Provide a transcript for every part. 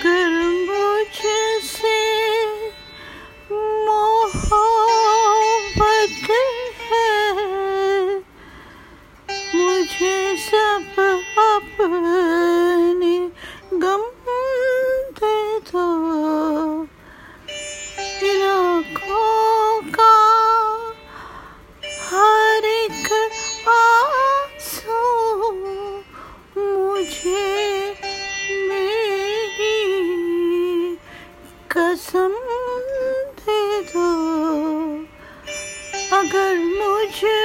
Good 看个去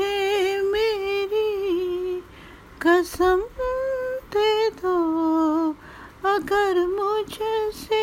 मुझे मेरी कसम दे दो अगर मुझसे